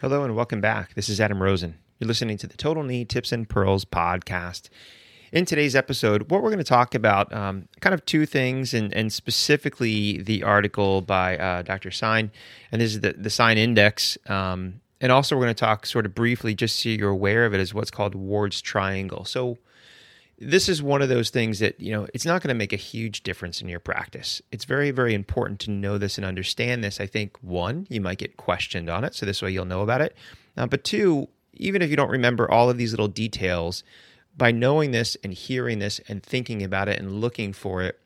Hello and welcome back. This is Adam Rosen. You're listening to the Total Knee Tips and Pearls podcast. In today's episode, what we're going to talk about, um, kind of two things, and, and specifically the article by uh, Dr. Singh, and this is the, the Singh Index. Um, and also, we're going to talk sort of briefly, just so you're aware of it, is what's called Ward's Triangle. So, this is one of those things that you know it's not going to make a huge difference in your practice. It's very very important to know this and understand this. I think one you might get questioned on it so this way you'll know about it. Uh, but two even if you don't remember all of these little details by knowing this and hearing this and thinking about it and looking for it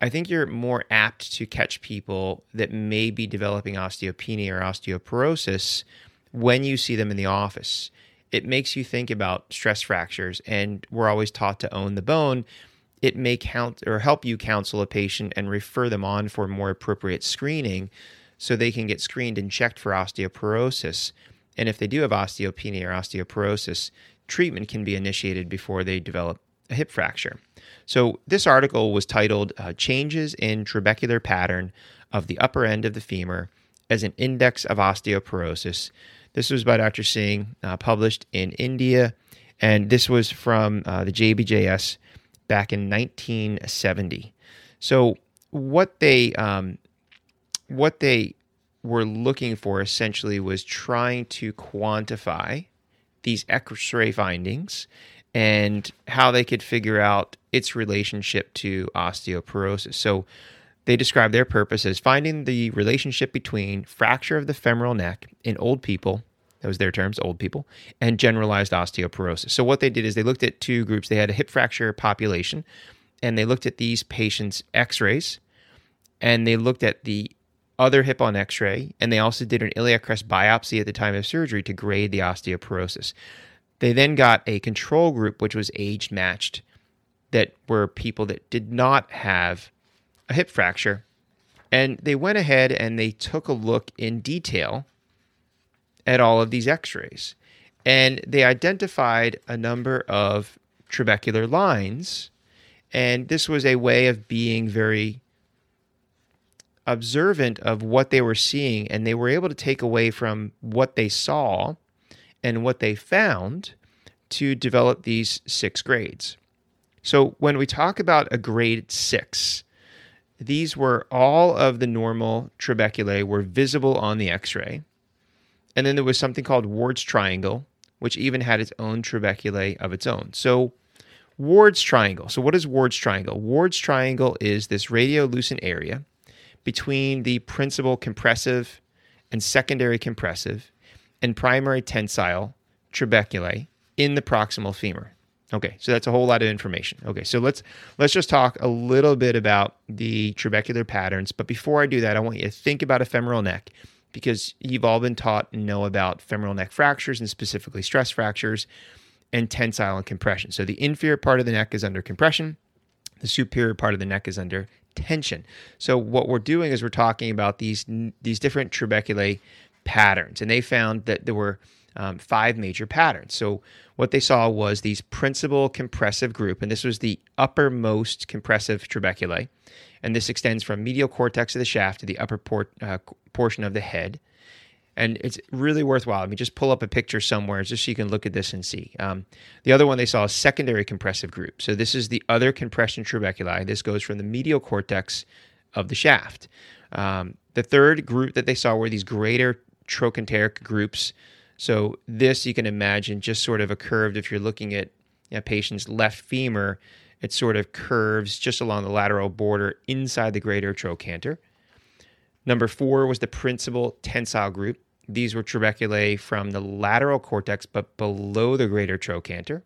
i think you're more apt to catch people that may be developing osteopenia or osteoporosis when you see them in the office it makes you think about stress fractures and we're always taught to own the bone. It may count or help you counsel a patient and refer them on for more appropriate screening so they can get screened and checked for osteoporosis. And if they do have osteopenia or osteoporosis treatment can be initiated before they develop a hip fracture. So this article was titled uh, changes in trabecular pattern of the upper end of the femur as an index of osteoporosis this was by Dr. Singh, uh, published in India, and this was from uh, the JBJS back in 1970. So what they um, what they were looking for essentially was trying to quantify these X-ray findings and how they could figure out its relationship to osteoporosis. So they describe their purpose as finding the relationship between fracture of the femoral neck in old people, that was their terms, old people, and generalized osteoporosis. So, what they did is they looked at two groups. They had a hip fracture population, and they looked at these patients' x rays, and they looked at the other hip on x ray, and they also did an iliac crest biopsy at the time of surgery to grade the osteoporosis. They then got a control group, which was age matched, that were people that did not have a hip fracture. And they went ahead and they took a look in detail at all of these x rays. And they identified a number of trabecular lines. And this was a way of being very observant of what they were seeing. And they were able to take away from what they saw and what they found to develop these six grades. So when we talk about a grade six, these were all of the normal trabeculae were visible on the x-ray. And then there was something called Ward's triangle, which even had its own trabeculae of its own. So Ward's triangle. So what is Ward's triangle? Ward's triangle is this radiolucent area between the principal compressive and secondary compressive and primary tensile trabeculae in the proximal femur. Okay, so that's a whole lot of information. Okay, so let's let's just talk a little bit about the trabecular patterns. But before I do that, I want you to think about femoral neck because you've all been taught and know about femoral neck fractures and specifically stress fractures and tensile and compression. So the inferior part of the neck is under compression, the superior part of the neck is under tension. So what we're doing is we're talking about these these different trabeculae patterns, and they found that there were um, five major patterns. So what they saw was these principal compressive group, and this was the uppermost compressive trabeculae, and this extends from medial cortex of the shaft to the upper port, uh, portion of the head. And it's really worthwhile. Let me just pull up a picture somewhere just so you can look at this and see. Um, the other one they saw is secondary compressive group. So this is the other compression trabeculae. This goes from the medial cortex of the shaft. Um, the third group that they saw were these greater trochanteric groups. So this you can imagine just sort of a curved if you're looking at a patient's left femur, it sort of curves just along the lateral border inside the greater trochanter. Number four was the principal tensile group. These were trabeculae from the lateral cortex, but below the greater trochanter.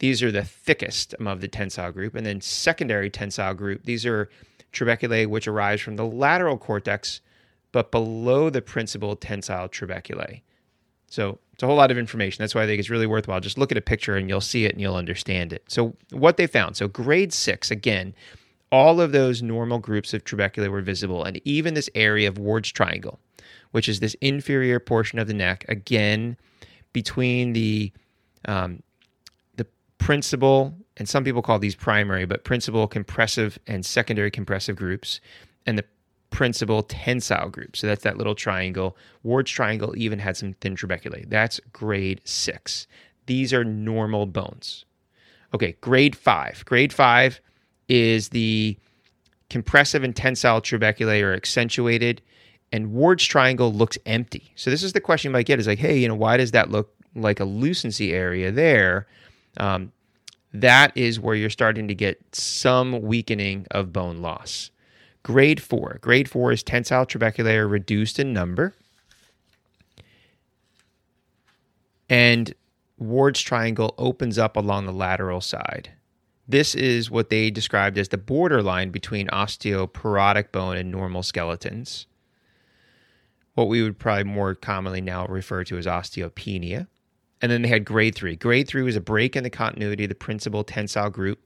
These are the thickest of the tensile group. And then secondary tensile group, these are trabeculae which arise from the lateral cortex, but below the principal tensile trabeculae. So it's a whole lot of information. That's why I think it's really worthwhile. Just look at a picture and you'll see it and you'll understand it. So what they found. So grade six, again, all of those normal groups of trabeculae were visible, and even this area of Ward's triangle, which is this inferior portion of the neck, again between the um, the principal and some people call these primary, but principal compressive and secondary compressive groups, and the principal tensile group. So that's that little triangle. Ward's triangle even had some thin trabeculae. That's grade six. These are normal bones. Okay, grade five. Grade five is the compressive and tensile trabeculae are accentuated, and Ward's triangle looks empty. So this is the question you might get: is like, hey, you know, why does that look like a lucency area there? Um, that is where you're starting to get some weakening of bone loss. Grade four. Grade four is tensile trabeculae reduced in number. And Ward's triangle opens up along the lateral side. This is what they described as the borderline between osteoporotic bone and normal skeletons. What we would probably more commonly now refer to as osteopenia. And then they had grade three. Grade three was a break in the continuity of the principal tensile group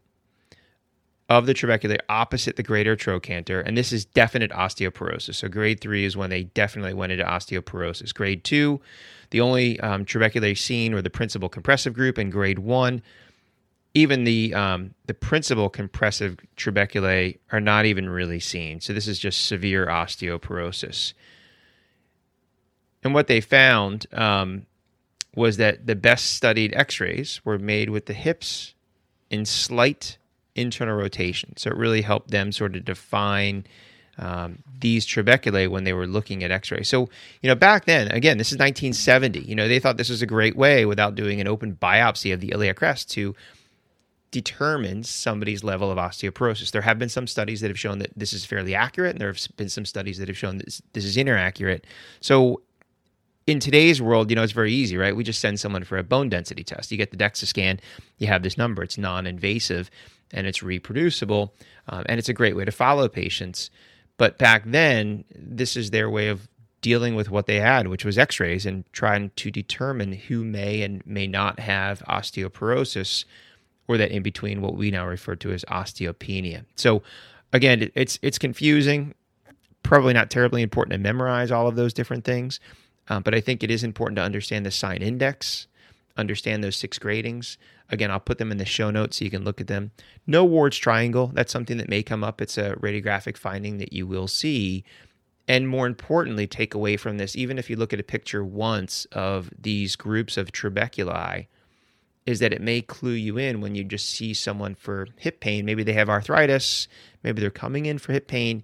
of the trabeculae opposite the greater trochanter, and this is definite osteoporosis. So grade three is when they definitely went into osteoporosis. Grade two, the only um, trabeculae seen were the principal compressive group, and grade one, even the um, the principal compressive trabeculae are not even really seen. So this is just severe osteoporosis. And what they found um, was that the best studied X-rays were made with the hips in slight internal rotation. So it really helped them sort of define um, these trabeculae when they were looking at x-ray. So, you know, back then, again, this is 1970, you know, they thought this was a great way without doing an open biopsy of the iliac crest to determine somebody's level of osteoporosis. There have been some studies that have shown that this is fairly accurate, and there have been some studies that have shown that this is inaccurate. So in today's world, you know, it's very easy, right? We just send someone for a bone density test. You get the DEXA scan, you have this number. It's non-invasive and it's reproducible, um, and it's a great way to follow patients. But back then, this is their way of dealing with what they had, which was X-rays, and trying to determine who may and may not have osteoporosis, or that in between, what we now refer to as osteopenia. So, again, it's it's confusing. Probably not terribly important to memorize all of those different things um, but I think it is important to understand the Singh index, understand those six gradings. Again, I'll put them in the show notes so you can look at them. No Ward's triangle. That's something that may come up. It's a radiographic finding that you will see. And more importantly, take away from this, even if you look at a picture once of these groups of trabeculi, is that it may clue you in when you just see someone for hip pain. Maybe they have arthritis, maybe they're coming in for hip pain,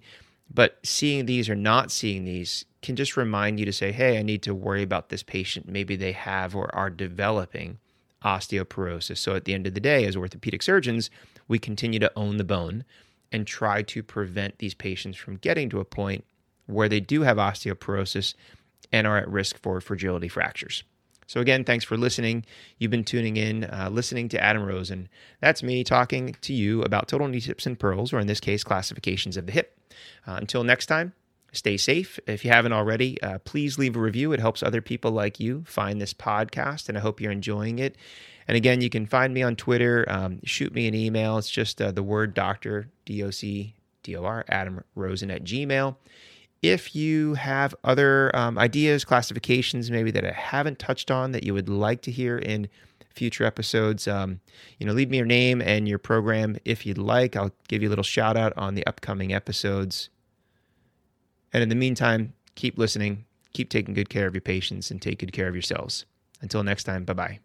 but seeing these or not seeing these can just remind you to say, hey, I need to worry about this patient. Maybe they have or are developing osteoporosis. So at the end of the day, as orthopedic surgeons, we continue to own the bone and try to prevent these patients from getting to a point where they do have osteoporosis and are at risk for fragility fractures. So, again, thanks for listening. You've been tuning in, uh, listening to Adam Rosen. That's me talking to you about total knee tips and pearls, or in this case, classifications of the hip. Uh, until next time, stay safe. If you haven't already, uh, please leave a review. It helps other people like you find this podcast, and I hope you're enjoying it. And again, you can find me on Twitter. Um, shoot me an email. It's just uh, the word doctor, D O C D O R, Adam Rosen at Gmail. If you have other um, ideas, classifications, maybe that I haven't touched on that you would like to hear in future episodes, um, you know, leave me your name and your program if you'd like. I'll give you a little shout out on the upcoming episodes. And in the meantime, keep listening, keep taking good care of your patients, and take good care of yourselves. Until next time, bye bye.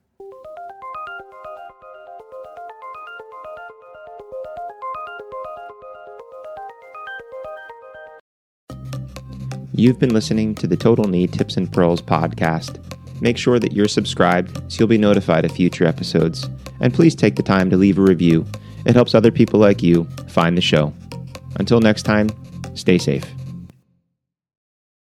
You've been listening to the Total Knee Tips and Pearls podcast. Make sure that you're subscribed so you'll be notified of future episodes. And please take the time to leave a review. It helps other people like you find the show. Until next time, stay safe.